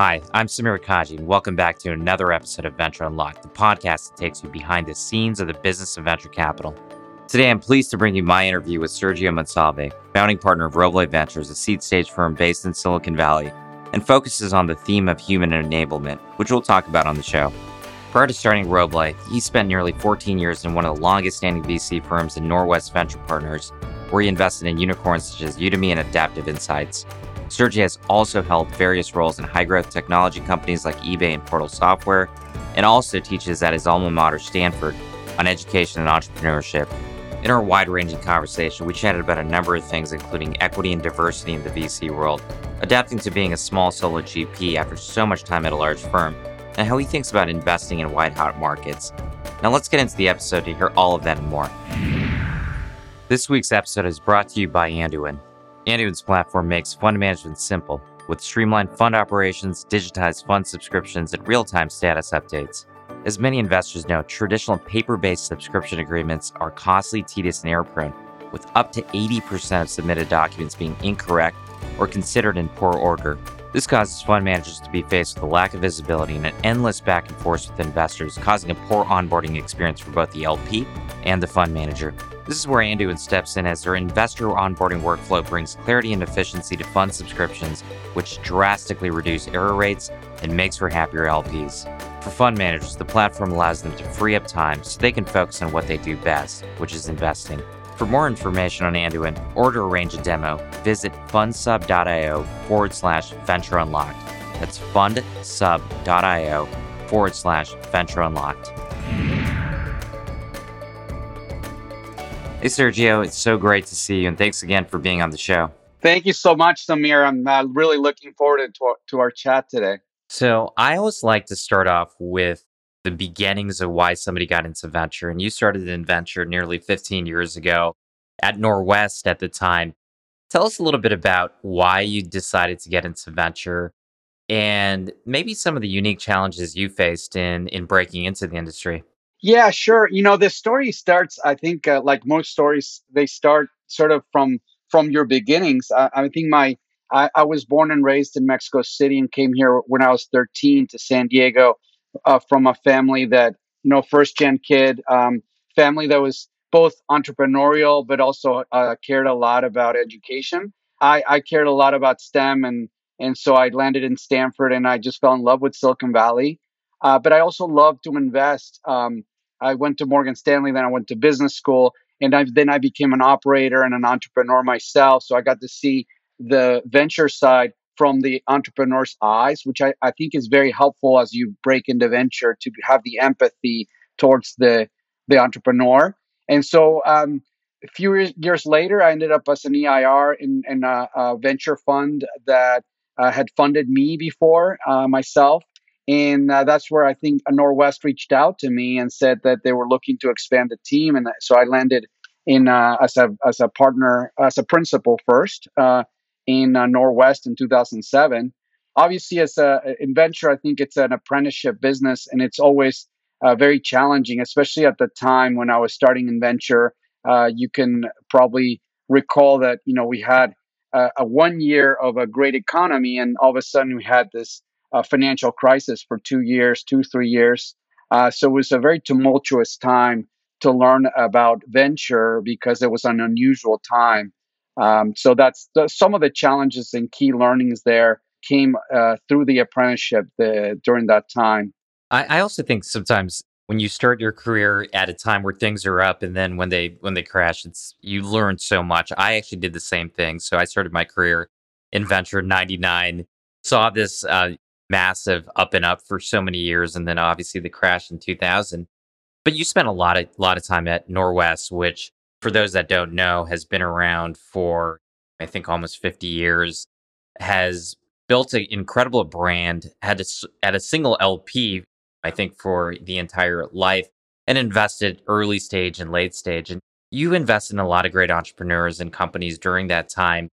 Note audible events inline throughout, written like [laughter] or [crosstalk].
Hi, I'm Samir Kaji, and welcome back to another episode of Venture Unlocked, the podcast that takes you behind the scenes of the business of venture capital. Today, I'm pleased to bring you my interview with Sergio Monsalve, founding partner of Roble Ventures, a seed stage firm based in Silicon Valley, and focuses on the theme of human enablement, which we'll talk about on the show. Prior to starting Roble, he spent nearly 14 years in one of the longest standing VC firms in Norwest Venture Partners, where he invested in unicorns such as Udemy and Adaptive Insights. Sergio has also held various roles in high growth technology companies like eBay and Portal Software, and also teaches at his alma mater, Stanford, on education and entrepreneurship. In our wide ranging conversation, we chatted about a number of things, including equity and diversity in the VC world, adapting to being a small solo GP after so much time at a large firm, and how he thinks about investing in white hot markets. Now, let's get into the episode to hear all of that and more. This week's episode is brought to you by Anduin. Anduin's platform makes fund management simple with streamlined fund operations, digitized fund subscriptions, and real time status updates. As many investors know, traditional paper based subscription agreements are costly, tedious, and error prone, with up to 80% of submitted documents being incorrect or considered in poor order. This causes fund managers to be faced with a lack of visibility and an endless back and forth with investors, causing a poor onboarding experience for both the LP and the fund manager. This is where Anduin steps in as their investor onboarding workflow brings clarity and efficiency to fund subscriptions, which drastically reduce error rates and makes for happier LPs. For fund managers, the platform allows them to free up time so they can focus on what they do best, which is investing. For more information on Anduin or to arrange a demo, visit fundsub.io forward slash venture unlocked. That's fundsub.io forward slash venture unlocked. Hey, Sergio, it's so great to see you, and thanks again for being on the show. Thank you so much, Samir. I'm uh, really looking forward to our, to our chat today. So, I always like to start off with the beginnings of why somebody got into venture. And you started in venture nearly 15 years ago at Norwest at the time. Tell us a little bit about why you decided to get into venture and maybe some of the unique challenges you faced in in breaking into the industry. Yeah, sure. You know, the story starts. I think, uh, like most stories, they start sort of from from your beginnings. I, I think my I, I, was born and raised in Mexico City and came here when I was 13 to San Diego uh, from a family that you know first gen kid, um, family that was both entrepreneurial but also uh, cared a lot about education. I, I cared a lot about STEM and and so I landed in Stanford and I just fell in love with Silicon Valley. Uh, but I also love to invest. Um, I went to Morgan Stanley, then I went to business school, and I, then I became an operator and an entrepreneur myself. So I got to see the venture side from the entrepreneur's eyes, which I, I think is very helpful as you break into venture to have the empathy towards the the entrepreneur. And so um, a few years later, I ended up as an EIR in, in a, a venture fund that uh, had funded me before uh, myself. And uh, that's where I think Norwest reached out to me and said that they were looking to expand the team. And so I landed in uh, as a as a partner as a principal first uh, in uh, Norwest in 2007. Obviously, as a in venture, I think it's an apprenticeship business, and it's always uh, very challenging, especially at the time when I was starting in venture. Uh, you can probably recall that you know we had a one year of a great economy, and all of a sudden we had this uh, financial crisis for two years, two, three years. Uh, so it was a very tumultuous time to learn about venture because it was an unusual time. Um, so that's the, some of the challenges and key learnings there came uh, through the apprenticeship the, during that time. I, I also think sometimes when you start your career at a time where things are up and then when they when they crash it's you learn so much i actually did the same thing so i started my career in venture 99 saw this uh, massive up and up for so many years, and then obviously the crash in 2000. But you spent a lot of lot of time at Norwest, which, for those that don't know, has been around for I think almost 50 years. Has built an incredible brand, had a, at a single LP, I think, for the entire life, and invested early stage and late stage. And you invested in a lot of great entrepreneurs and companies during that time.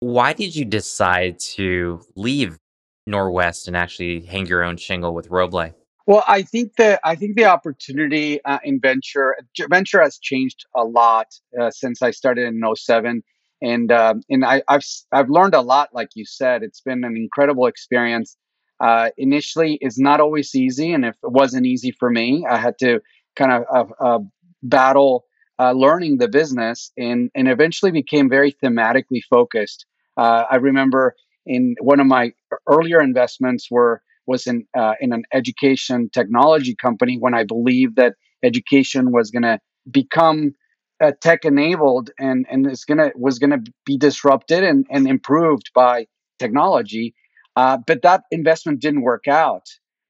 Why did you decide to leave Norwest and actually hang your own shingle with Roble? Well, I think that I think the opportunity uh, in venture venture has changed a lot uh, since I started in 07. and um, and I, have I've learned a lot. Like you said, it's been an incredible experience. uh, initially is not always easy. And if it wasn't easy for me, I had to kind of uh, uh, battle uh, learning the business and, and eventually became very thematically focused. Uh, I remember in one of my earlier investments were was in uh, in an education technology company when I believed that education was going to become uh, tech enabled and and is gonna was gonna be disrupted and, and improved by technology. Uh, but that investment didn't work out.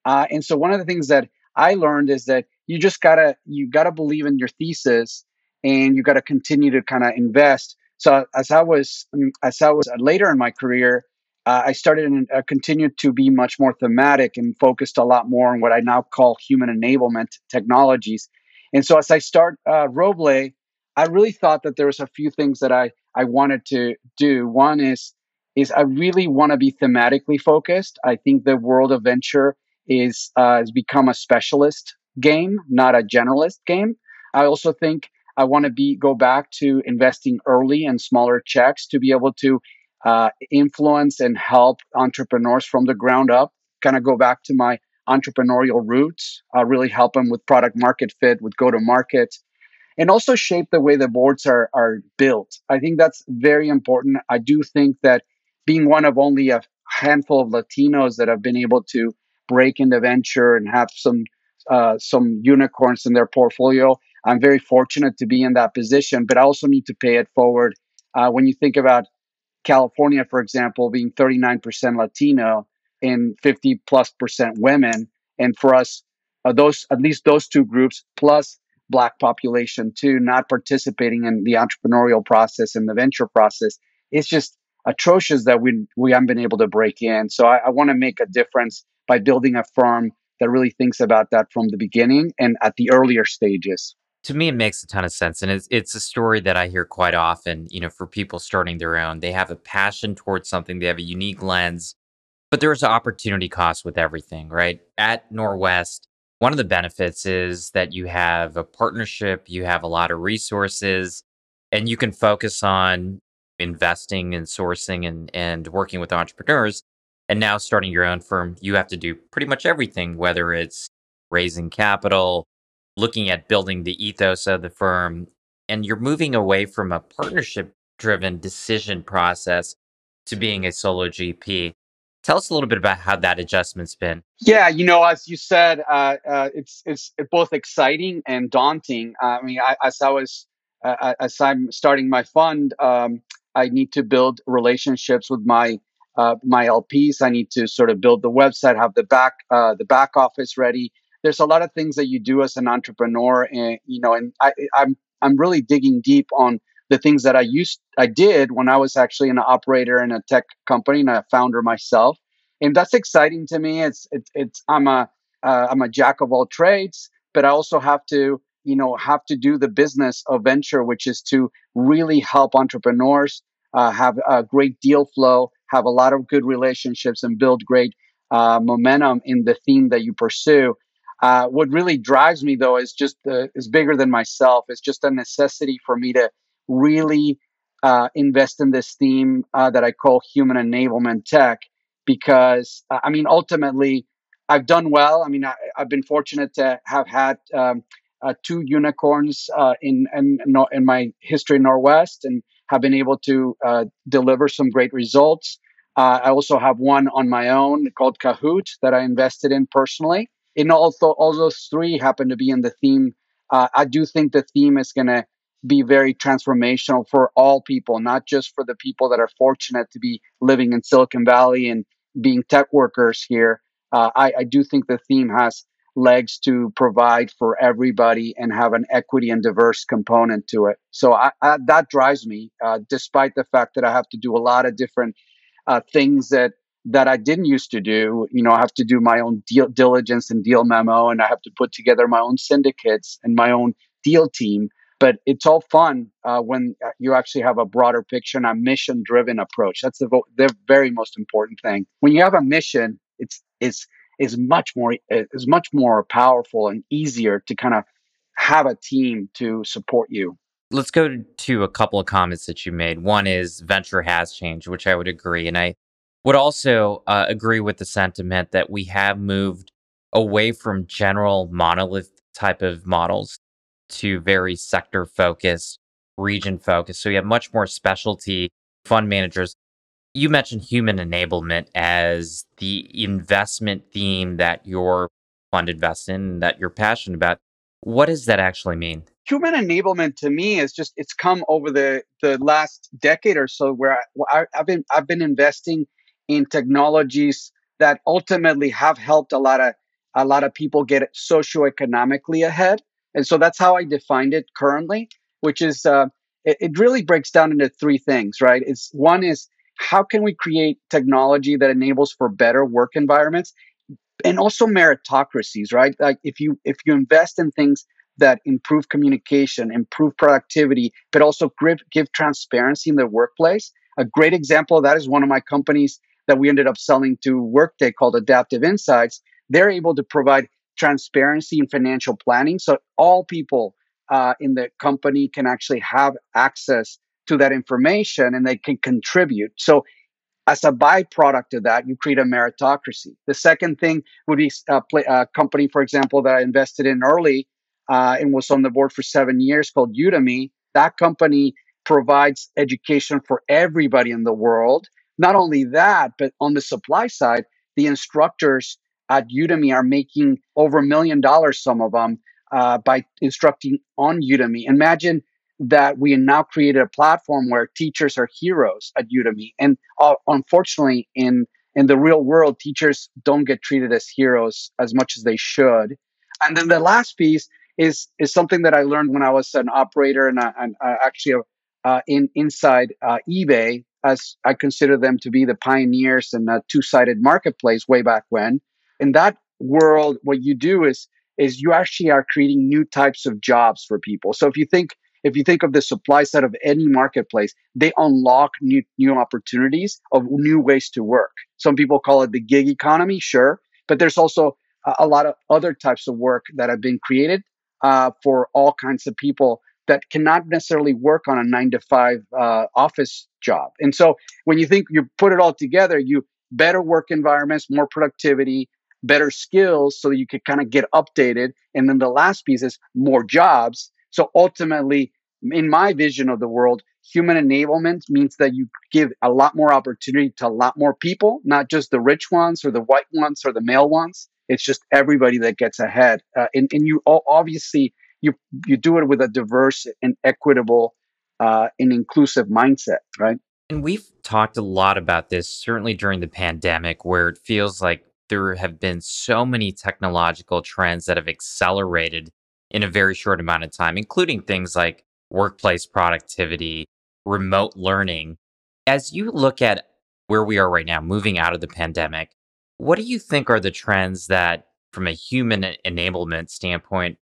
Uh, and so one of the things that I learned is that you just gotta you gotta believe in your thesis and you gotta continue to kind of invest. So as I was as I was later in my career, uh, I started and uh, continued to be much more thematic and focused a lot more on what I now call human enablement technologies. And so as I start uh, Roble, I really thought that there was a few things that I I wanted to do. One is is I really want to be thematically focused. I think the world of venture is uh, has become a specialist game, not a generalist game. I also think I want to be go back to investing early and smaller checks to be able to uh, influence and help entrepreneurs from the ground up. Kind of go back to my entrepreneurial roots. Uh, really help them with product market fit, with go to market, and also shape the way the boards are are built. I think that's very important. I do think that being one of only a handful of Latinos that have been able to break into venture and have some uh, some unicorns in their portfolio, I'm very fortunate to be in that position. But I also need to pay it forward. Uh, when you think about California, for example, being 39% Latino and 50 plus percent women, and for us, uh, those at least those two groups plus black population too not participating in the entrepreneurial process and the venture process it's just atrocious that we we haven't been able to break in. So i, I want to make a difference by building a firm that really thinks about that from the beginning and at the earlier stages to me it makes a ton of sense and it's, it's a story that i hear quite often you know for people starting their own they have a passion towards something they have a unique lens but there's an opportunity cost with everything right at norwest one of the benefits is that you have a partnership, you have a lot of resources, and you can focus on investing and sourcing and, and working with entrepreneurs. And now starting your own firm, you have to do pretty much everything, whether it's raising capital, looking at building the ethos of the firm, and you're moving away from a partnership driven decision process to being a solo GP. Tell us a little bit about how that adjustment's been. Yeah, you know, as you said, uh, uh, it's it's both exciting and daunting. I mean, I, as I was uh, as I'm starting my fund, um, I need to build relationships with my uh, my LPs. I need to sort of build the website, have the back uh, the back office ready. There's a lot of things that you do as an entrepreneur, and you know, and I, I'm I'm really digging deep on the things that I used I did when I was actually an operator in a tech company and a founder myself, and that's exciting to me. It's it's, it's I'm a am uh, a jack of all trades, but I also have to you know have to do the business of venture, which is to really help entrepreneurs uh, have a great deal flow, have a lot of good relationships, and build great uh, momentum in the theme that you pursue. Uh, what really drives me though is just the, is bigger than myself. It's just a necessity for me to really uh, invest in this theme uh, that I call human enablement tech. Because uh, I mean, ultimately, I've done well. I mean, I, have been fortunate to have had um, uh, two unicorns uh, in, in in my history in Norwest, and have been able to uh, deliver some great results. I also have one on my own called Kahoot that I invested in personally. And also all those three happen to be in the theme, I do think the theme is going to be very transformational for all people, not just for the people that are fortunate to be living in Silicon Valley and being tech workers here. Uh, I, I, do think the theme has legs to provide for everybody and have an equity and diverse component to it. So I, I, that drives me, uh, despite the fact that I have to do a lot of different uh, things that that I didn't used to do. You know, I have to do my own deal diligence and deal memo, and I have to put together my own syndicates and my own deal team. But it's all fun uh, when uh, you actually have a broader picture and a mission driven approach. That's the, the very most important thing. When you have a mission, it's, it's, is much more is much more powerful and easier to kind of have a team to support you. Let's go to a couple of comments that you made. One is venture has changed, which I would agree, and I Would also uh, agree with the sentiment that we have moved away from general monolith type of models to very sector focused, region focused. So you have much more specialty fund managers. You mentioned human enablement as the investment theme that your fund invests in, that you're passionate about. What does that actually mean? Human enablement to me is just it's come over the the last decade or so where I, I've been I've been investing in technologies that ultimately have helped a lot of a lot of people get socioeconomically ahead. And so that's how I defined it currently, which is uh, it, it really breaks down into three things, right? It's one is how can we create technology that enables for better work environments and also meritocracies, right? Like if you if you invest in things that improve communication, improve productivity, but also give, give transparency in the workplace. A great example of that is one of my companies that we ended up selling to Workday called Adaptive Insights. They're able to provide transparency in financial planning. So all people uh, in the company can actually have access to that information and they can contribute. So as a byproduct of that, you create a meritocracy. The second thing would be a, uh, play, a company, for example, that I invested in early uh, and was on the board for seven years called Udemy. That company provides education for everybody in the world. Not only that, but on the supply side, the instructors at Udemy are making over a million dollars, some of them, uh, by instructing on Udemy. Imagine that we now created a platform where teachers are heroes at Udemy. And uh, unfortunately, in in the real world, teachers don't get treated as heroes as much as they should. And then the last piece is is something that I learned when I was an operator and, and actually uh, in inside uh, eBay, as I consider them to be the pioneers in a two sided marketplace way back when. In that world, what you do is is you actually are creating new types of jobs for people. So if you think if you think of the supply side of any marketplace, they unlock new new opportunities of new ways to work. Some people call it the gig economy, sure, but there's also a, a lot of other types of work that have been created uh, for all kinds of people that cannot necessarily work on a nine to five uh, office job. And so when you think you put it all together, you better work environments, more productivity, better skills so you could kind of get updated. And then the last piece is more jobs. So ultimately, in my vision of the world, human enablement means that you give a lot more opportunity to a lot more people, not just the rich ones or the white ones or the male ones. It's just everybody that gets ahead. Uh, and, and you obviously you you do it with a diverse and equitable uh, and inclusive mindset, right? And we've talked a lot about this, certainly during the pandemic, where it feels like there have been so many technological trends that have accelerated in a very short amount of time, including things like workplace productivity, remote learning. As you look at where we are right now, moving out of the pandemic, what do you think are the trends that, from a human enablement standpoint,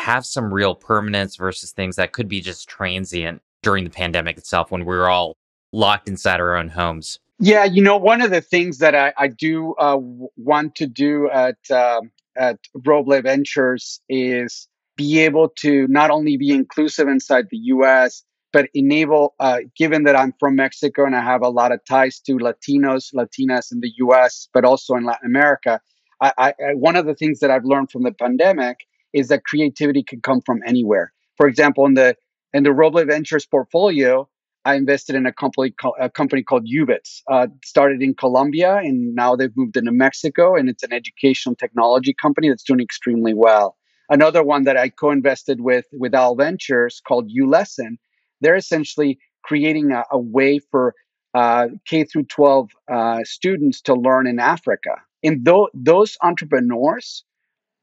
have some real permanence versus things that could be just transient during the pandemic itself when we were all locked inside our own homes? Yeah, you know, one of the things that I, I do uh, want to do at um, at Roble Ventures is be able to not only be inclusive inside the U.S. but enable. Uh, given that I'm from Mexico and I have a lot of ties to Latinos, Latinas in the U.S., but also in Latin America, I, I, one of the things that I've learned from the pandemic is that creativity can come from anywhere. For example, in the in the Roble Ventures portfolio, I invested in a company called, a company called Ubits. Uh, started in Colombia, and now they've moved into Mexico, and it's an educational technology company that's doing extremely well. Another one that I co-invested with with Owl Ventures called ULesson. They're essentially creating a, a way for uh, K through 12 uh, students to learn in Africa. And th- those entrepreneurs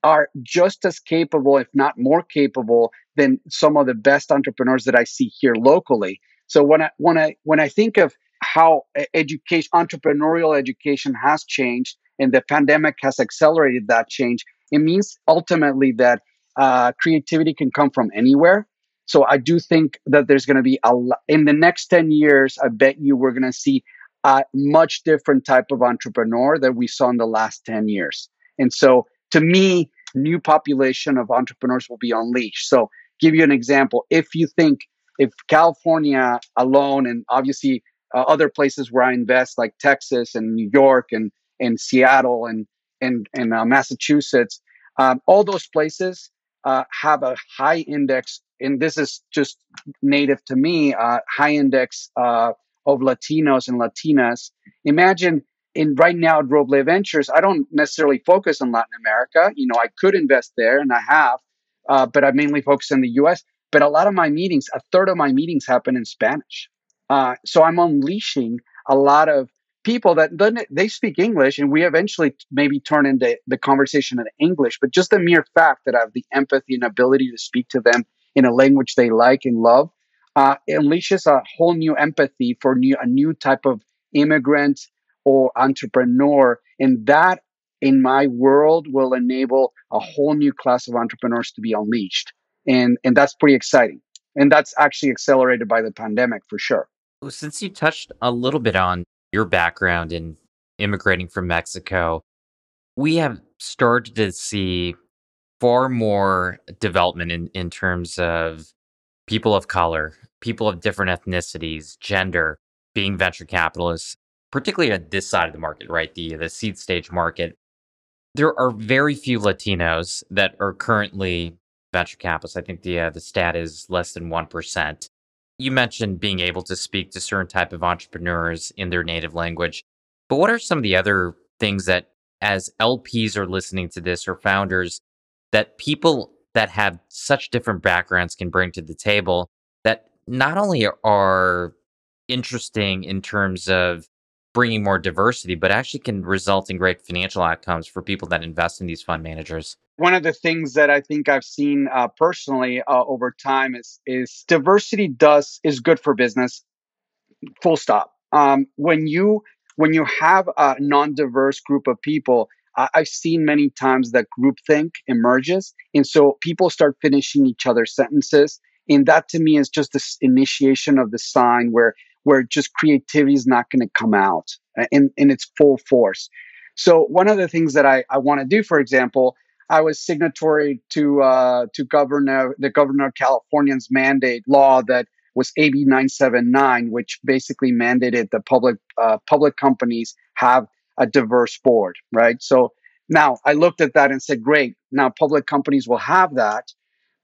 are just as capable, if not more capable, than some of the best entrepreneurs that I see here locally. So when I when I when I think of how education entrepreneurial education has changed and the pandemic has accelerated that change, it means ultimately that uh, creativity can come from anywhere. So I do think that there's going to be a lot in the next 10 years, I bet you we're going to see a much different type of entrepreneur that we saw in the last 10 years. And so to me, new population of entrepreneurs will be unleashed. So give you an example. If you think if California alone, and obviously uh, other places where I invest, like Texas and New York and and Seattle and and and uh, Massachusetts, um, all those places uh, have a high index, and this is just native to me, uh, high index uh, of Latinos and Latinas. Imagine in right now at Roble Ventures, I don't necessarily focus on Latin America. You know, I could invest there, and I have, uh, but I mainly focus in the U.S. But a lot of my meetings, a third of my meetings happen in Spanish. Uh, so I'm unleashing a lot of people that they speak English, and we eventually maybe turn into the conversation in English. But just the mere fact that I have the empathy and ability to speak to them in a language they like and love uh, unleashes a whole new empathy for new, a new type of immigrant or entrepreneur, and that in my world will enable a whole new class of entrepreneurs to be unleashed. And and that's pretty exciting. And that's actually accelerated by the pandemic for sure. Since you touched a little bit on your background in immigrating from Mexico, we have started to see far more development in, in terms of people of color, people of different ethnicities, gender being venture capitalists, particularly at this side of the market, right? The the seed stage market. There are very few Latinos that are currently venture capitalists. I think the uh, the stat is less than one percent you mentioned being able to speak to certain type of entrepreneurs in their native language but what are some of the other things that as lps are listening to this or founders that people that have such different backgrounds can bring to the table that not only are interesting in terms of bringing more diversity but actually can result in great financial outcomes for people that invest in these fund managers one of the things that I think I've seen uh, personally uh, over time is is diversity does is good for business. Full stop. Um, when you when you have a non-diverse group of people, I've seen many times that groupthink emerges, and so people start finishing each other's sentences, and that to me is just this initiation of the sign where where just creativity is not going to come out uh, in in its full force. So one of the things that I, I want to do, for example, I was signatory to uh, to governor the governor of California's mandate law that was AB 979, which basically mandated the public uh, public companies have a diverse board, right? So now I looked at that and said, great, now public companies will have that.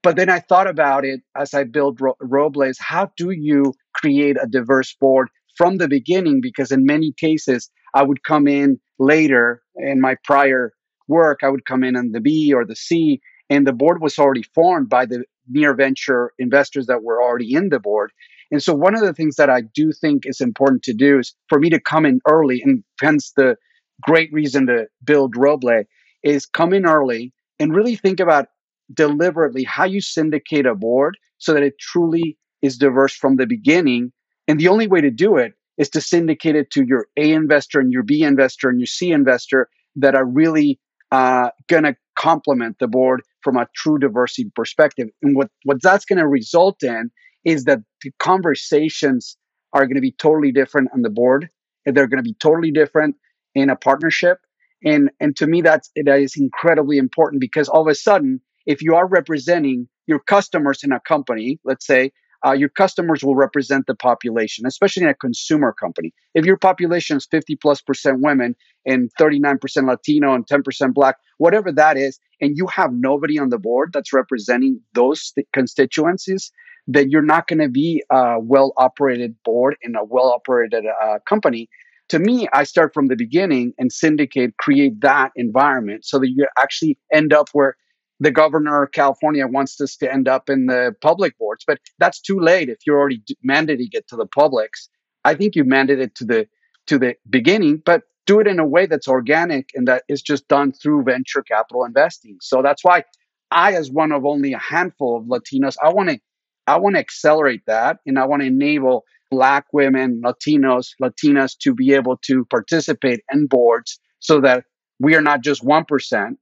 But then I thought about it as I build Ro- Robles. How do you create a diverse board from the beginning? Because in many cases, I would come in later in my prior work, I would come in on the B or the C, and the board was already formed by the near venture investors that were already in the board. And so, one of the things that I do think is important to do is for me to come in early, and hence the great reason to build Roble is come in early and really think about deliberately how you syndicate a board so that it truly is diverse from the beginning. And the only way to do it is to syndicate it to your A investor and your B investor and your C investor that are really uh, going to complement the board from a true diversity perspective. And what, what that's going to result in is that the conversations are going to be totally different on the board. And they're going to be totally different in a partnership. And, and to me, that's, that is incredibly important because all of a sudden, if you are representing your customers in a company, let's say uh, your customers will represent the population, especially in a consumer company. If your population is 50 plus percent women and 39% Latino and 10% Black, whatever that is, and you have nobody on the board that's representing those constituencies, then you're not going to be a well operated board in a well operated uh, company. To me, I start from the beginning and syndicate, create that environment so that you actually end up where the governor of California wants to end up in the public boards, but that's too late if you're already mandating it to the publics. I think you mandate it to the to the beginning, but do it in a way that's organic and that is just done through venture capital investing. So that's why I, as one of only a handful of Latinos, I want to I want to accelerate that and I want to enable Black women, Latinos, Latinas to be able to participate in boards so that we are not just one percent,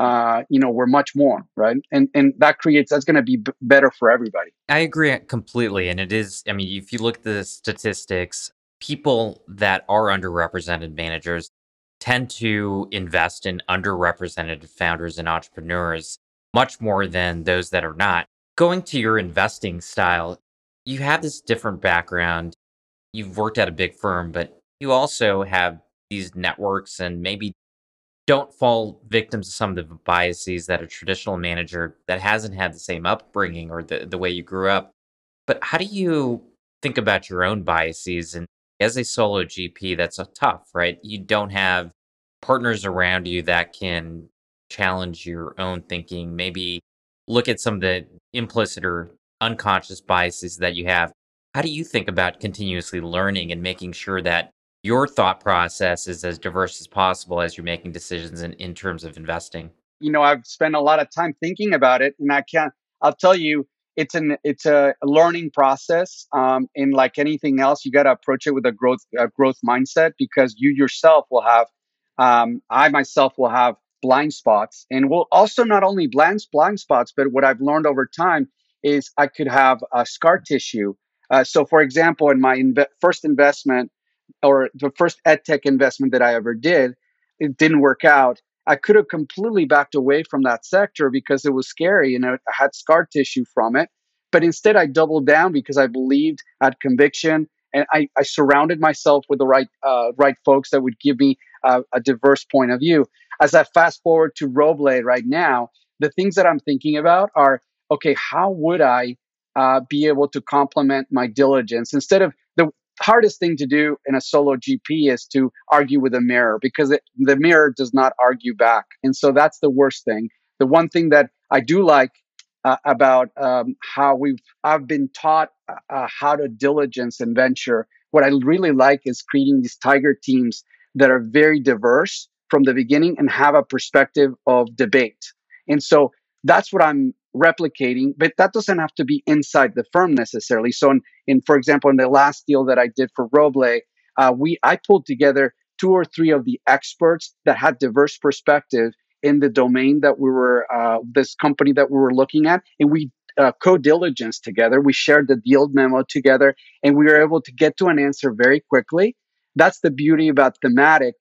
uh, you know, we're much more, right? And and that creates that's going to be b- better for everybody. I agree completely, and it is. I mean, if you look at the statistics, people that are underrepresented managers tend to invest in underrepresented founders and entrepreneurs much more than those that are not. Going to your investing style, you have this different background. you've worked at a big firm, but you also have these networks and maybe don't fall victims to some of the biases that a traditional manager that hasn't had the same upbringing or the, the way you grew up. But how do you think about your own biases? And as a solo GP, that's tough, right? You don't have partners around you that can challenge your own thinking, maybe look at some of the implicit or unconscious biases that you have. How do you think about continuously learning and making sure that your thought process is as diverse as possible as you're making decisions in, in terms of investing? You know, I've spent a lot of time thinking about it, and I can't. I'll tell you, it's an it's a learning process. Um, and like anything else, you got to approach it with a growth a growth mindset because you yourself will have. Um, I myself will have blind spots, and will also not only blind blind spots, but what I've learned over time is I could have a scar tissue. Uh, so, for example, in my inve- first investment, or the first ed tech investment that I ever did, it didn't work out. I could have completely backed away from that sector because it was scary and I had scar tissue from it. But instead, I doubled down because I believed, I had conviction, and I, I surrounded myself with the right uh, right folks that would give me uh, a diverse point of view. As I fast forward to Roble right now, the things that I'm thinking about are okay, how would I uh, be able to complement my diligence instead of hardest thing to do in a solo GP is to argue with a mirror because it, the mirror does not argue back. And so that's the worst thing. The one thing that I do like uh, about um, how we've I've been taught uh, uh how to diligence and venture. What I really like is creating these tiger teams that are very diverse from the beginning and have a perspective of debate. And so that's what I'm replicating, but that doesn't have to be inside the firm necessarily. So, in, in for example, in the last deal that I did for Roble, uh, we I pulled together two or three of the experts that had diverse perspective in the domain that we were uh, this company that we were looking at, and we uh, co-diligence together. We shared the deal memo together, and we were able to get to an answer very quickly. That's the beauty about thematic,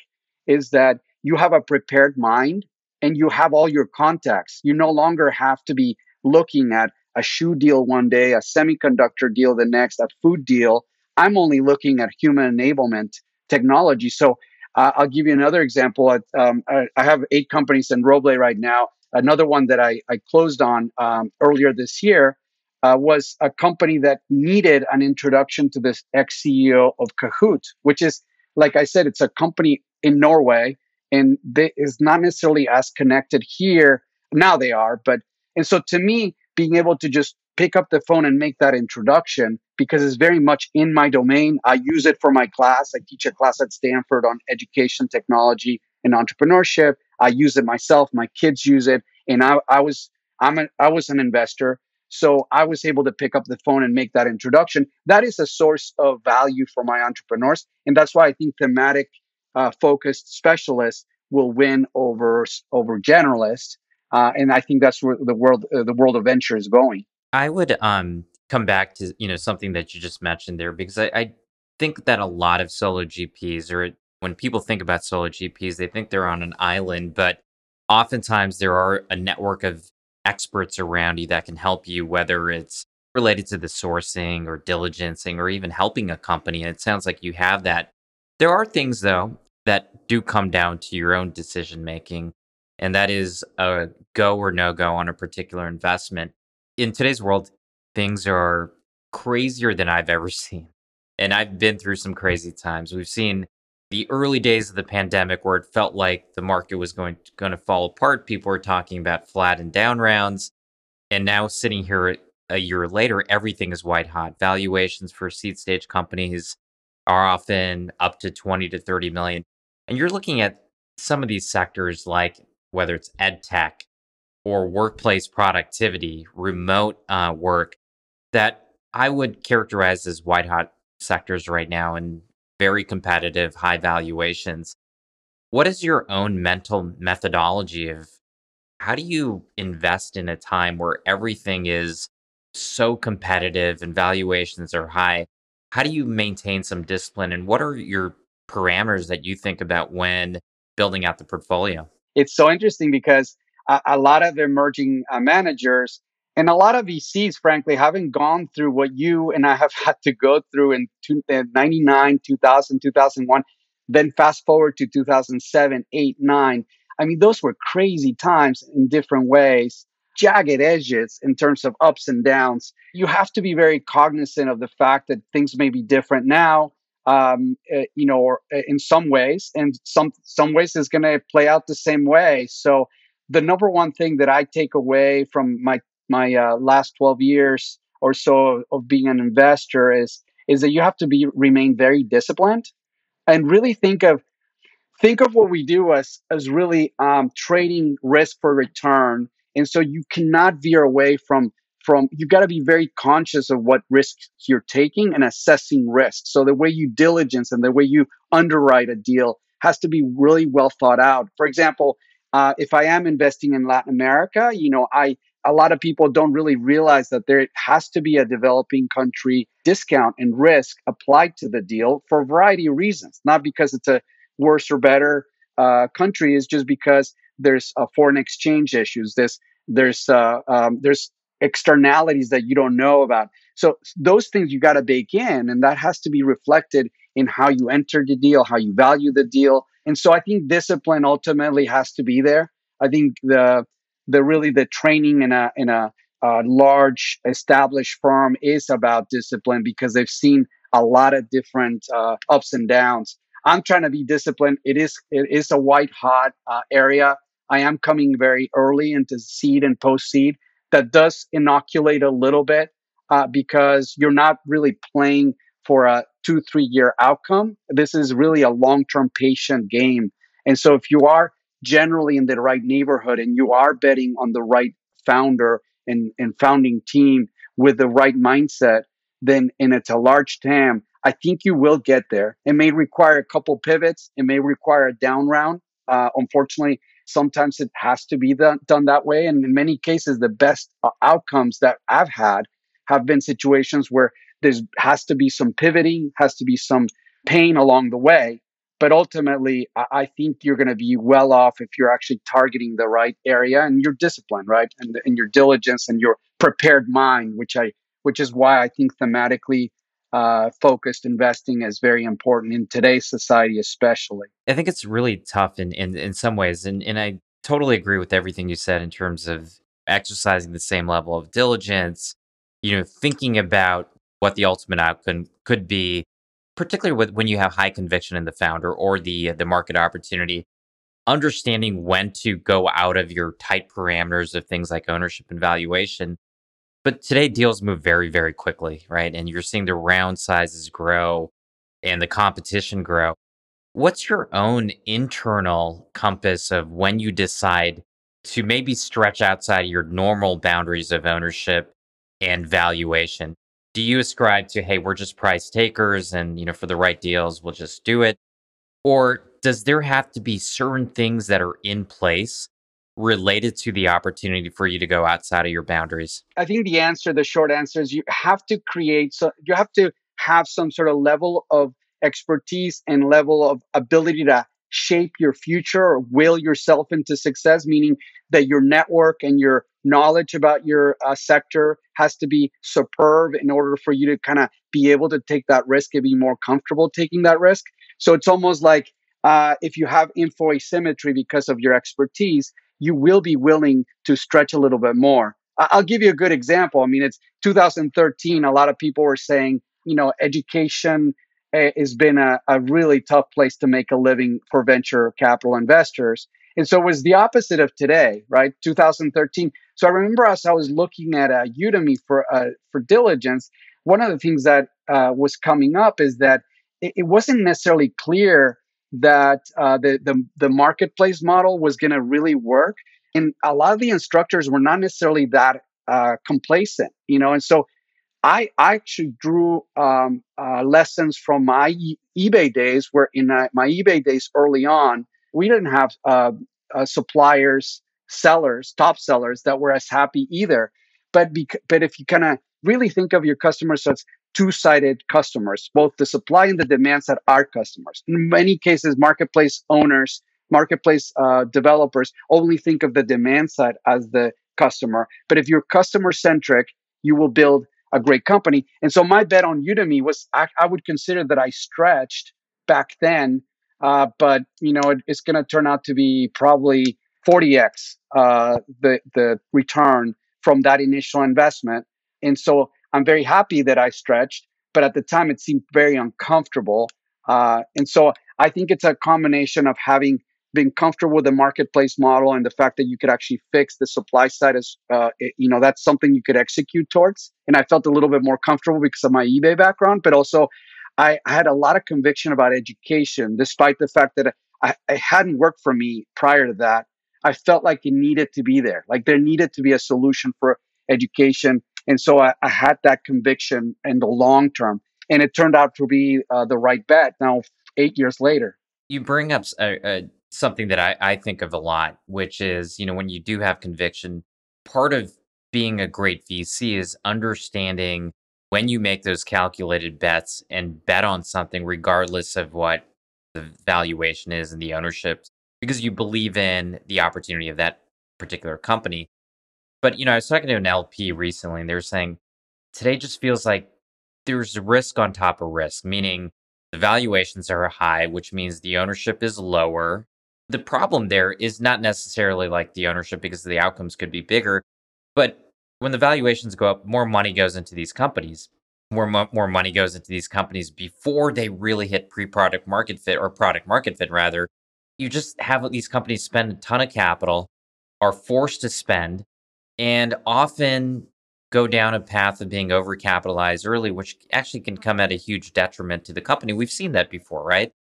is that you have a prepared mind and you have all your contacts. You no longer have to be looking at a shoe deal one day, a semiconductor deal the next, a food deal. I'm only looking at human enablement technology. So uh, I'll give you another example. Um, I, I, have eight companies in Roble right now. Another one that I, I closed on um, earlier this year uh, was a company that needed an introduction to this ex CEO of Kahoot, which is, like I said, it's a company in Norway and they is not necessarily as connected here. Now they are, but and so to me, being able to just pick up the phone and make that introduction because it's very much in my domain. I use it for my class. I teach a class at Stanford on education, technology, and entrepreneurship. I use it myself. My kids use it, and I, I was I'm a, I was an investor, so I was able to pick up the phone and make that introduction. That is a source of value for my entrepreneurs, and that's why I think thematic uh, focused specialists will win over over generalists. Uh, and I think that's where the world uh, the world of venture is going. I would um, come back to you know something that you just mentioned there because I, I think that a lot of solo GPs or when people think about solo GPs, they think they're on an island, but oftentimes there are a network of experts around you that can help you, whether it's related to the sourcing or diligencing or even helping a company. And it sounds like you have that. There are things though do come down to your own decision making, and that is a go or no go on a particular investment. In today's world, things are crazier than I've ever [laughs] seen. And I've been through some crazy times. We've seen the early days of the pandemic where it felt like the market was going to, going to fall apart. People were talking about flat and down rounds. And now sitting here a year later, everything is white hot. Valuations for seed stage companies are often up to 20 to 30 million. And you're looking at some of these sectors like whether it's ed tech or workplace productivity, remote uh, work, that I would characterize as white hot sectors right now and very competitive, high valuations. What is your own mental methodology of how do you invest in a time where everything is so competitive and valuations are high? How do you maintain some discipline and what are your parameters that you think about when building out the portfolio? It's so interesting because a, a lot of emerging uh, managers And a lot of VCs, frankly, haven't gone through what you and I have [laughs] had to go through in two, uh, 99, 2000, 2001, then fast forward to 2007, 8, 9. I mean, those were crazy times in different ways, jagged edges in terms of ups and downs. You have to be very cognizant of the fact that things may be different now um, uh, you know, or uh, in some ways, and some some ways is going to play out the same way. So the number one thing that I take away from my my uh, last 12 years or so of being an investor is is that you have to be remain very disciplined and really think of think of what we do as as really um, trading risk for return and so you cannot veer away from from you got to be very conscious of what risks you're taking and assessing risk. So the way you diligence and the way you underwrite a deal has to be really well thought out. For example, uh, if I am investing in Latin America, you know, I a lot of people don't really realize that there has to be a developing country discount and risk applied to the deal for a variety of reasons. Not because it's a worse or better uh, country, is just because there's uh, foreign exchange issues. There's there's uh, um, there's externalities that you don't know about. So those things you got to bake in, and that has to be reflected in how you enter the deal, how you value the deal. And so I think discipline ultimately has to be there. I think the the really the training in a in a, a large established firm is about discipline because they've seen a lot of different uh, ups and downs. I'm trying to be disciplined. It is it is a white hot uh, area. I am coming very early into seed and post seed, that does inoculate a little bit uh, because you're not really playing for a two, three year outcome. This is really a long term patient game. And so if you are generally in the right neighborhood and you are betting on the right founder and, and founding team with the right mindset, then and it's a large TAM, I think you will get there. It may require a couple pivots. It may require a down round. Uh, unfortunately, sometimes it has to be done, that way. And in many cases, the best uh, outcomes that I've had have been situations where there has to be some pivoting, has to be some pain along the way. But ultimately, I think you're going to be well off if you're actually targeting the right area and your discipline, right, and, and your diligence and your prepared mind, which I, which is why I think thematically uh, focused investing is very important in today's society, especially. I think it's really tough in, in, in some ways. And, and I totally agree with everything you said in terms of exercising the same level of diligence, you know, thinking about what the ultimate outcome could be, particularly with, when you have high conviction in the founder or the, the market opportunity. Understanding when to go out of your tight parameters of things like ownership and valuation but today deals move very, very quickly, right? And you're seeing the round sizes grow and the competition grow. What's your own internal compass of when you decide to maybe stretch outside your normal boundaries of ownership and valuation? Do you ascribe to, hey, we're just price takers and, you know, for the right deals, we'll just do it? Or does there have to be certain things that are in place related to the opportunity for you to go outside of your boundaries? I think the answer, the short answer is you have to create, so you have to have some sort of level of expertise and level of ability to shape your future or will yourself into success, meaning that your network and your knowledge about your uh, sector has to be superb in order for you to kind of be able to take that risk and be more comfortable taking that risk. So it's almost like uh, if you have info asymmetry because of your expertise, you will be willing to stretch a little bit more. I'll give you a good example. I mean, it's 2013. A lot of people were saying, you know, education eh, has been a, a really tough place to make a living for venture capital investors. And so it was the opposite of today, right? 2013. So I remember as I was looking at uh, Udemy for uh, for diligence, one of the things that uh, was coming up is that it, it wasn't necessarily clear that uh, the, the the marketplace model was going to really work, and a lot of the instructors were not necessarily that uh, complacent, you know. And so, I I actually drew um, uh, lessons from my e- eBay days, where in uh, my eBay days early on, we didn't have uh, uh, suppliers, sellers, top sellers that were as happy either. But bec- but if you kind of really think of your customers as two-sided customers, both the supply and the demand side are customers. In many cases, marketplace owners, marketplace uh, developers only think of the demand side as the customer. But if you're customer centric, you will build a great company. And so my bet on Udemy was I, I would consider that I stretched back then, uh, but you know it, it's going to turn out to be probably 40x uh, the the return from that initial investment. And so I'm very happy that I stretched, but at the time it seemed very uncomfortable. Uh, and so I think it's a combination of having been comfortable with the marketplace model and the fact that you could actually fix the supply side as uh, it, you know that's something you could execute towards. And I felt a little bit more comfortable because of my eBay background, but also I, I had a lot of conviction about education, despite the fact that I, I hadn't worked for me prior to that. I felt like it needed to be there. Like there needed to be a solution for education. And so I, I had that conviction in the long term. And it turned out to be uh, the right bet now, eight years later. You bring up a, a, something that I, I think of a lot, which is, you know, when you do have conviction, part of being a great VC is understanding when you make those calculated bets and bet on something, regardless of what the valuation is and the ownership because you believe in the opportunity of that particular company. But you know, I was talking to an LP recently, and they were saying today just feels like there's risk on top of risk, meaning the valuations are high, which means the ownership is lower. The problem there is not necessarily like the ownership because the outcomes could be bigger, but when the valuations go up, more money goes into these companies. More, mo- more money goes into these companies before they really hit pre-product market fit or product market fit rather you just have these companies spend a ton of capital, are forced to spend, and often go down a path of being overcapitalized early, which actually can come at a huge detriment to the company. We've seen that before, right?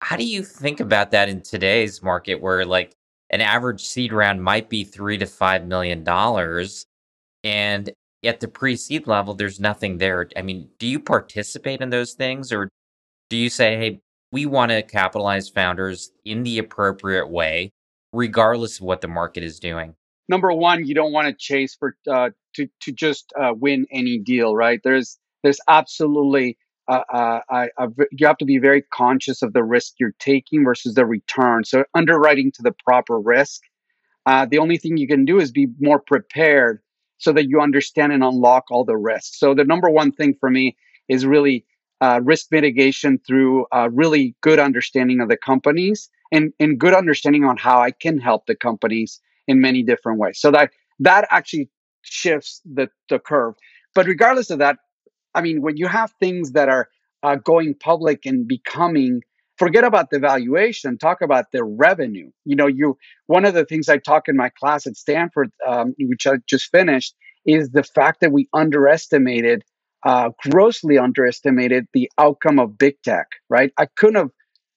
How do you think about that in today's market where like an average seed round might be three to five million dollars and at the pre-seed level there's nothing there. I mean, do you participate in those things or do you say, hey, we want to capitalize founders in the appropriate way, regardless of what the market is doing. Number one, you don't want to chase for uh, to to just uh, win any deal, right? There's there's absolutely uh, uh I, I, you have to be very conscious of the risk you're taking versus the return. So underwriting to the proper risk. Uh, the only thing you can do is be more prepared so that you understand and unlock all the risks. So the number one thing for me is really uh, risk mitigation through really good understanding of the companies and, and good understanding on how I can help the companies in many different ways. So that that actually shifts the, the curve. But regardless of that, I mean, when you have things that are uh, going public and becoming, forget about the valuation, talk about the revenue. You know, you one of the things I talk in my class at Stanford, um, which I just finished, is the fact that we underestimated uh, grossly underestimated the outcome of big tech. Right? I couldn't have,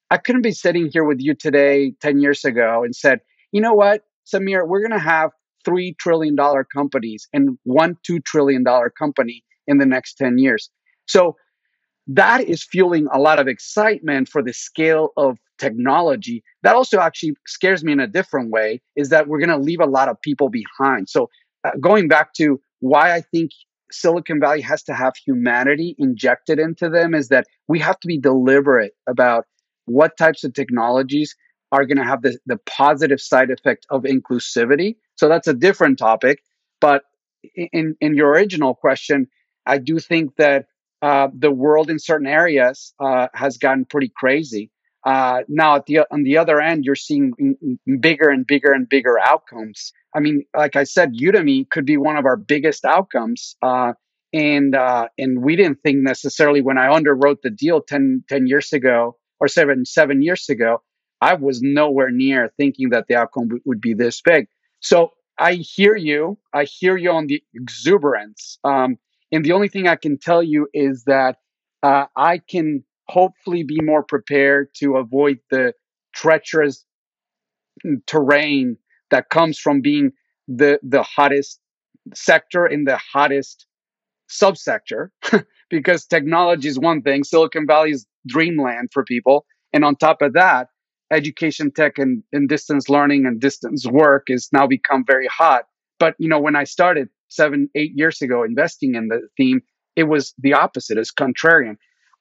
I couldn't be sitting here with you today, ten years ago, and said, you know what, Samir, we're going to have three trillion dollar companies and one two trillion dollar company in the next ten years. So that is fueling a lot of excitement for the scale of technology. That also actually scares me in a different way is that we're going to leave a lot of people behind. So, uh, going back to why I think Silicon Valley has to have humanity injected into them is that we have to be deliberate about what types of technologies are going to have the, the positive side effect of inclusivity. So that's a different topic. But in, in your original question, I do think that uh, the world in certain areas uh, has gotten pretty crazy. Uh, now, at the on the other end, you're seeing bigger and bigger and bigger outcomes. I mean, like I said, Udemy could be one of our biggest outcomes. Uh, and uh, and we didn't think necessarily when I underwrote the deal 10, 10 years ago or seven seven years ago, I was nowhere near thinking that the outcome w- would be this big. So I hear you. I hear you on the exuberance. Um, and the only thing I can tell you is that uh, I can hopefully be more prepared to avoid the treacherous terrain that comes from being the the hottest sector in the hottest subsector [laughs] because technology is one thing silicon valley is dreamland for people and on top of that education tech and, and distance learning and distance work is now become very hot but you know when i started seven eight years ago investing in the theme it was the opposite it's contrarian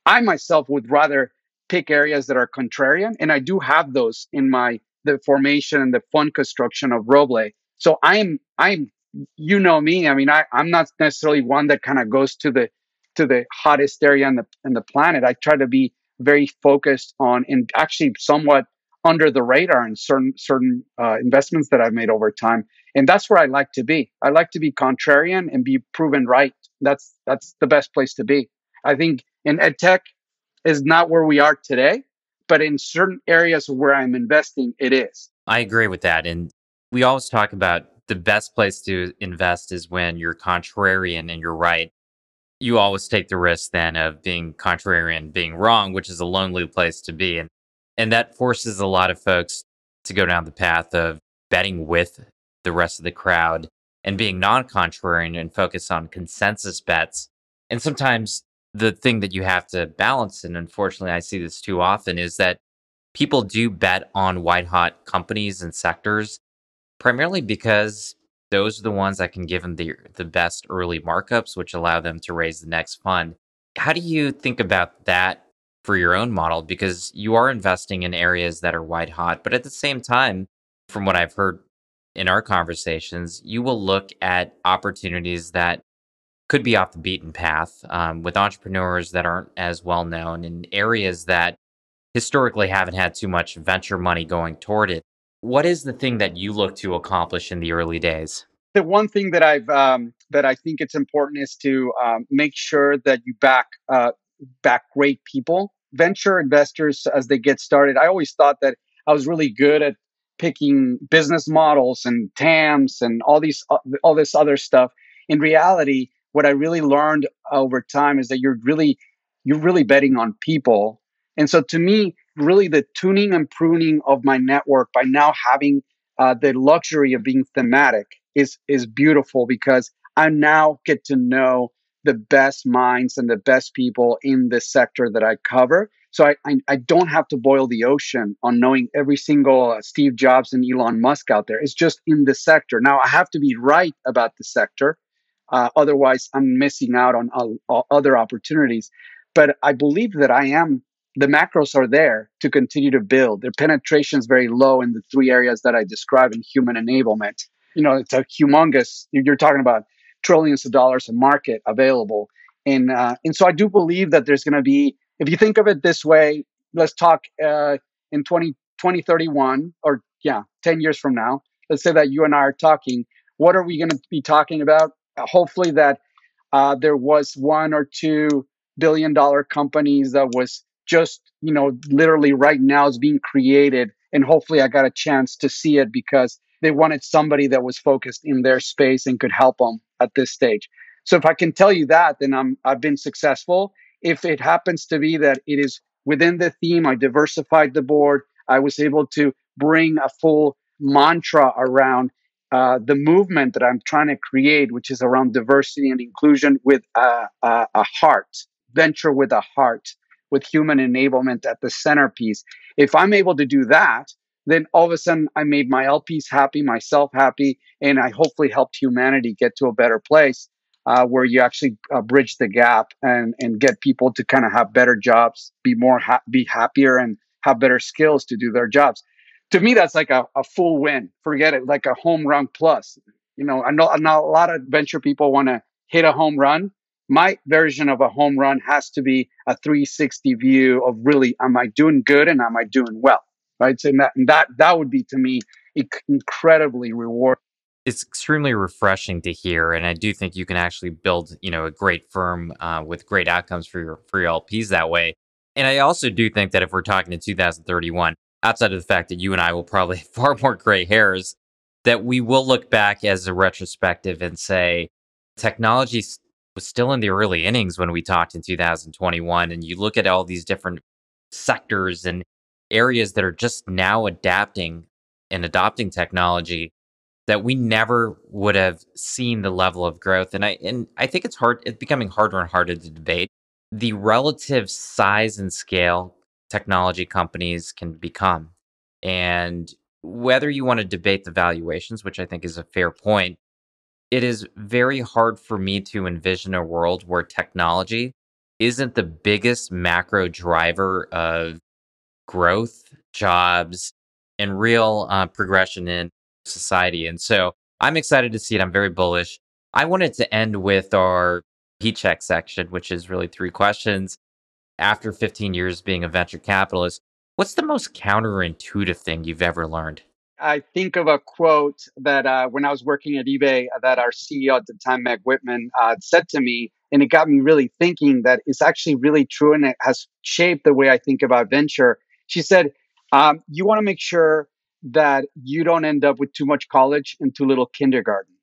I myself would rather pick areas that are contrarian, and I do have those in my the formation and the fund construction of Roble. So I'm I'm you know me. I mean, I, I'm not necessarily one that kind of goes to the to the hottest area in the in the planet. I try to be very focused on and actually somewhat under the radar in certain certain uh, investments that I've made over time. And that's where I like to be. I like to be contrarian and be proven right. That's that's the best place to be. I think in ed tech is not where we are today, but in certain areas where I'm investing, it is. I agree with that. And we always talk about the best place to invest is when you're contrarian and you're right. You always take the risk then of being contrarian, being wrong, which is a lonely place to be. And and that forces a lot of folks to go down the path of betting with the rest of the crowd and being non contrarian and focus on consensus bets. And sometimes the thing that you have to balance, and unfortunately, I see this too often, is that people do bet on white hot companies and sectors primarily because those are the ones that can give them the, the best early markups, which allow them to raise the next fund. How do you think about that for your own model because you are investing in areas that are white hot. But at the same time, from what I've heard in our conversations, you will look at opportunities that could be off the beaten path um, with entrepreneurs that aren't as well known in areas that historically haven't had too much venture money going toward it. What is the thing that you look to accomplish in the early days? The one thing that I've um, that I think it's important is to um, make sure that you back uh, back great people. Venture investors, as they get started, I always thought that I was really good at picking business models and TAMs and all these uh, all this other stuff. In reality, what I really learned over time is that you're really you're really betting on people. And so to me, really the tuning and pruning of my network by now having uh, the luxury of being thematic is is beautiful because I now get to know the best minds and the best people in the sector that I cover. So I, I, I, don't have to boil the ocean on knowing every single uh, Steve Jobs and Elon Musk out there. It's just in the sector. Now I have to be right about the sector. Uh, otherwise, I'm missing out on uh, other opportunities. But I believe that I am, the macros are there to continue to build. Their penetration is very low in the three areas that I describe in human enablement. You know, it's a humongous, you're talking about trillions of dollars of market available. And, uh, and so I do believe that there's going to be, if you think of it this way, let's talk uh, in 20, 2031 or yeah, 10 years from now. Let's say that you and I are talking. What are we going to be talking about? Uh, hopefully that uh, there was one or two billion dollar companies that was just, you know, literally right now is being created. And hopefully I got a chance to see it because they wanted somebody that was focused in their space and could help them at this stage. So if I can tell you that, then I'm I've been successful. If it happens to be that it is within the theme, I diversified the board. I was able to bring a full mantra around uh, the movement that I'm trying to create, which is around diversity and inclusion with a, a, a heart, venture with a heart, with human enablement at the centerpiece. If I'm able to do that, then all of a sudden I made my LPs happy, myself happy, and I hopefully helped humanity get to a better place uh, where you actually uh, bridge the gap and and get people to kind of have better jobs, be more ha- be happier, and have better skills to do their jobs. To me, that's like a, a full win. Forget it, like a home run plus. You know, I know, I know a lot of venture people want to hit a home run. My version of a home run has to be a 360 view of really, am I doing good and am I doing well? Right? So that that that would be to me incredibly rewarding. It's extremely refreshing to hear, and I do think you can actually build, you know, a great firm uh, with great outcomes for your for your LPs that way. And I also do think that if we're talking to 2031, outside of the fact that you and I will probably [laughs] have far more gray hairs, that we will look back as a retrospective and say technology was still in the early innings when we talked in 2021. And you look at all these different sectors and areas that are just now adapting and adopting technology that we never would have seen the level of growth. And I and I think it's hard it's becoming harder and harder to debate the relative size and scale technology companies can become. And whether you want to debate the valuations, which I think is a fair point, it is very hard for me to envision a world where technology isn't the biggest macro driver of growth, jobs, and real uh, progression in society. And so I'm excited to see it. I'm very bullish. I wanted to end with our heat check section, which is really three questions. After 15 years being a venture capitalist, what's the most counterintuitive thing you've ever learned? I think of a quote that uh, when I was working at eBay, uh, that our CEO at the time, Meg Whitman, uh, said to me, and it got me really thinking that it's actually really true, and it has shaped the way I think about venture. She said, um, "You want to make sure that you don't end up with too much college and too little kindergarten,"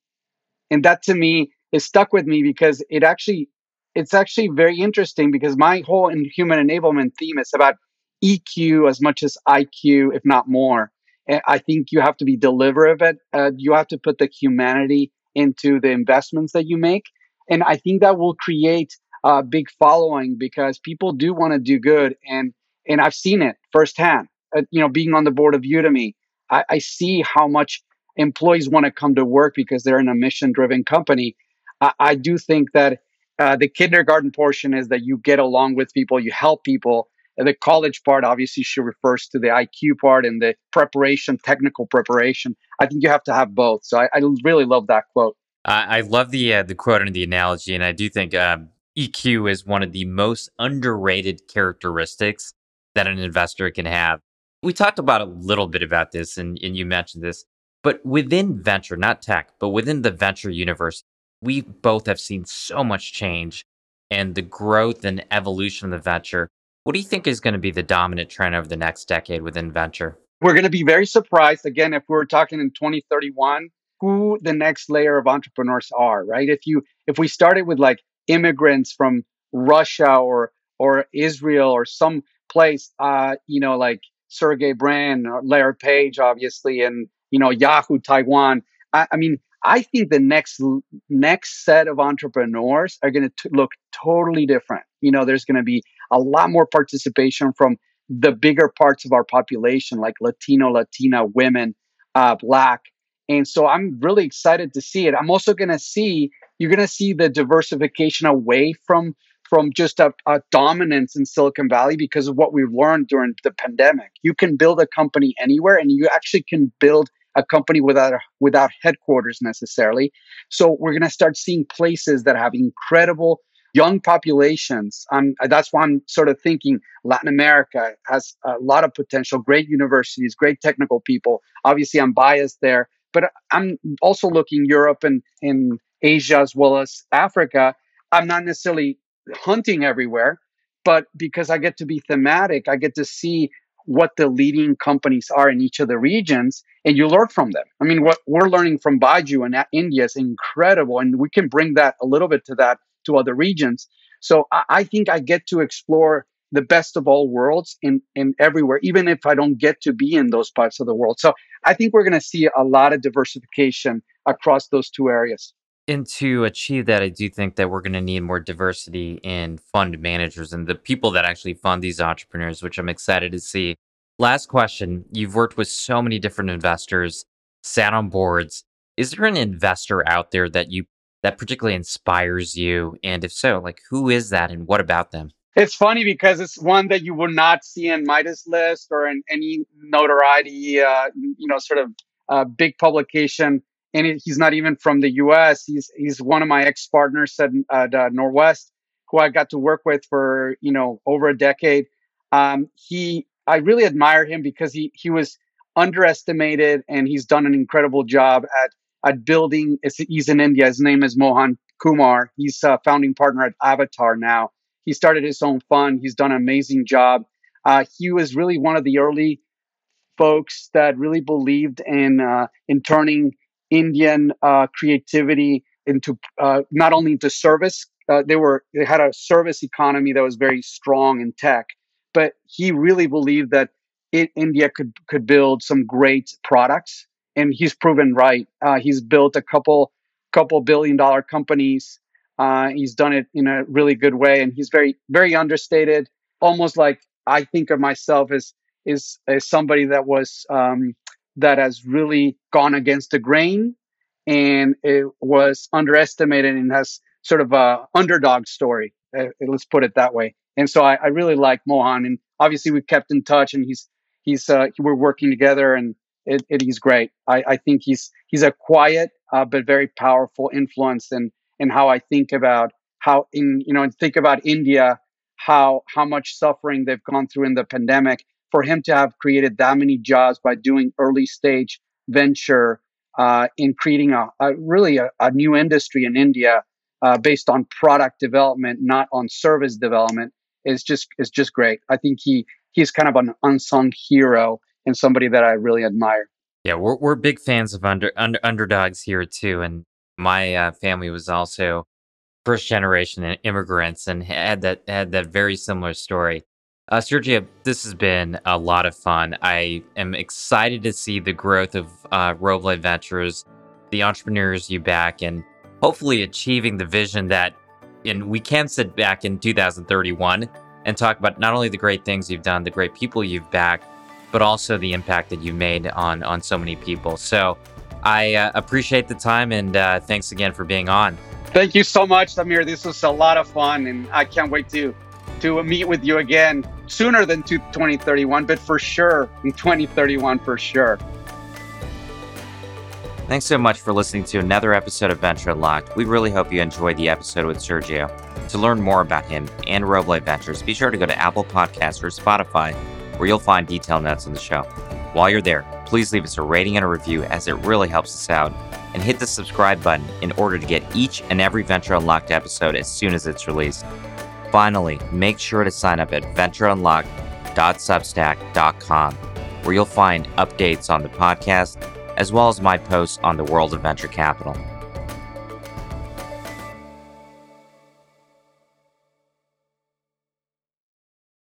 and that to me is stuck with me because it actually, it's actually very interesting because my whole human enablement theme is about EQ as much as IQ, if not more I think you have to be deliberate. Uh, you have to put the humanity into the investments that you make. And I think that will create a big following because people do want to do good. And, and I've seen it firsthand, uh, you know, being on the board of Udemy, I, I see how much employees want to come to work because they're in a mission driven company. I, I, do think that uh, the kindergarten portion is that you get along with people, you help people, And the college part, obviously, she refers to the IQ part and the preparation, technical preparation. I think you have to have both. So I, I really love that quote. I love the uh, the quote and the analogy, and I do think um, EQ is one of the most underrated characteristics that an investor can have. We talked about a little bit about this, and, and you mentioned this, but within venture, not tech, but within the venture universe, we both have seen so much change and the growth and evolution of the venture. What do you think is going to be the dominant trend over the next decade within venture? We're going to be very surprised again if we're talking in 2031 who the next layer of entrepreneurs are, right? If you if we started with like immigrants from Russia or or Israel or some place, uh, you know, like Sergey Brin or Larry Page, obviously, and you know Yahoo Taiwan. I, I mean, I think the next next set of entrepreneurs are going to look totally different. You know, there's going to be a lot more participation from the bigger parts of our population, like Latino, Latina, women, uh, Black. And so I'm really excited to see it. I'm also going to see, you're going to see the diversification away from from just a, a, dominance in Silicon Valley because of what we've learned during the pandemic. You can build a company anywhere and you actually can build a company without without headquarters necessarily. So we're going to start seeing places that have incredible young populations. Um, that's why I'm sort of thinking Latin America has a lot of potential, great universities, great technical people. Obviously, I'm biased there, but I'm also looking Europe and in Asia as well as Africa. I'm not necessarily hunting everywhere, but because I get to be thematic, I get to see what the leading companies are in each of the regions and you learn from them. I mean, what we're learning from Byju and India is incredible. And we can bring that a little bit to that to other regions. So I, I think I get to explore the best of all worlds in, in everywhere, even if I don't get to be in those parts of the world. So I think we're going to see a lot of diversification across those two areas. And to achieve that, I do think that we're going to need more diversity in fund managers and the people that actually fund these entrepreneurs, which I'm excited to see. Last question You've worked with so many different investors, sat on boards. Is there an investor out there that you that particularly inspires you? And if so, like who is that and what about them? It's funny because it's one that you would not see in Midas list or in any notoriety, uh, you know, sort of uh, big publication and it, he's not even from the U.S. He's he's one of my ex partners at, at uh, Norwest, who I got to work with for you know over a decade. Um, he I really admire him because he he was underestimated and he's done an incredible job at at building. He's in India. His name is Mohan Kumar. He's a founding partner at Avataar now. He started his own fund. He's done an amazing job. Uh, he was really one of the early folks that really believed in uh, in turning Indian uh, creativity into uh, not only into service. Uh, they were they had a service economy that was very strong in tech, but he really believed that it, India could could build some great products, and he's proven right. Uh, he's built a couple couple billion dollar companies. Uh, he's done it in a really good way, and he's very very understated. Almost like I think of myself as is as somebody that was um, that has really gone against the grain and it was underestimated and has sort of a underdog story. Uh, let's put it that way. And so I, I, really like Mohan, and obviously we've kept in touch, and he's he's uh, we're working together, and it, it, he's great. I, I think he's he's a quiet uh, but very powerful influence in in how I think about how in you know and think about India, how how much suffering they've gone through in the pandemic. For him to have created that many jobs by doing early stage venture uh, in creating a, a really a, a, new industry in India uh, based on product development, not on service development, is just is just great. I think he he's kind of an unsung hero and somebody that I really admire. Yeah, we're we're big fans of under, under underdogs here too, and my uh, family was also first generation immigrants and had that had that very similar story. Uh, Sergio, this has been a lot of fun. I am excited to see the growth of uh, Roble Ventures, the entrepreneurs you back, and hopefully achieving the vision that and we can sit back in 2031 and talk about not only the great things you've done, the great people you've backed, but also the impact that you've made on on so many people. So I uh, appreciate the time and uh, thanks again for being on. Thank you so much, Samir. This was a lot of fun, and I can't wait to to meet with you again sooner than 2031, but for sure in 2031 for sure. Thanks so much for listening to another episode of Venture Unlocked. We really hope you enjoyed the episode with Sergio. To learn more about him and Roble Ventures, be sure to go to Apple Podcasts or Spotify, where you'll find detailed notes on the show. While you're there, please leave us a rating and a review as it really helps us out, and hit the subscribe button in order to get each and every Venture Unlocked episode as soon as it's released. Finally, make sure to sign up at ventureunlocked.substack.com, where you'll find updates on the podcast as well as my posts on the world of venture capital.